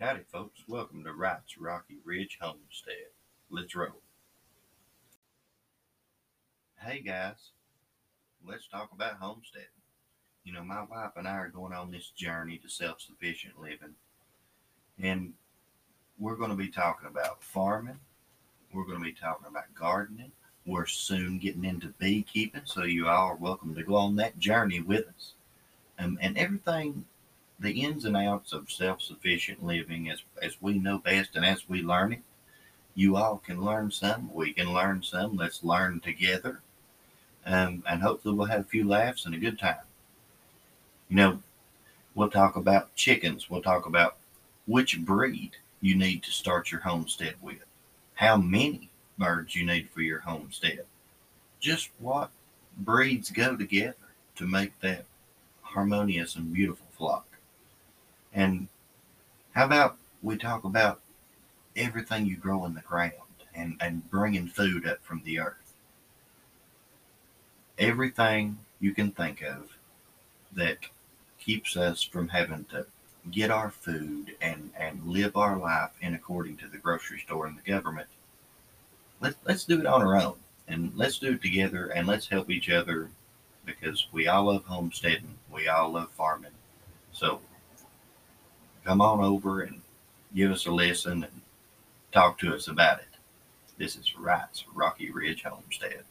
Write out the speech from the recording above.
Howdy, folks. Welcome to Wright's Rocky Ridge Homestead. Let's roll. Hey, guys. Let's talk about homesteading. You know, my wife and I are going on this journey to self sufficient living, and we're going to be talking about farming. We're going to be talking about gardening. We're soon getting into beekeeping, so you all are welcome to go on that journey with us. Um, and everything the ins and outs of self-sufficient living as as we know best and as we learn it. You all can learn some we can learn some. Let's learn together. Um, and hopefully we'll have a few laughs and a good time. You know we'll talk about chickens. We'll talk about which breed you need to start your homestead with. How many birds you need for your homestead. Just what breeds go together to make that harmonious and beautiful flock and how about we talk about everything you grow in the ground and, and bringing food up from the earth? Everything you can think of that keeps us from having to get our food and, and live our life in according to the grocery store and the government. Let, let's do it on our own and let's do it together and let's help each other because we all love homesteading. We all love farming. So come on over and give us a listen and talk to us about it. This is Wright's Rocky Ridge Homestead.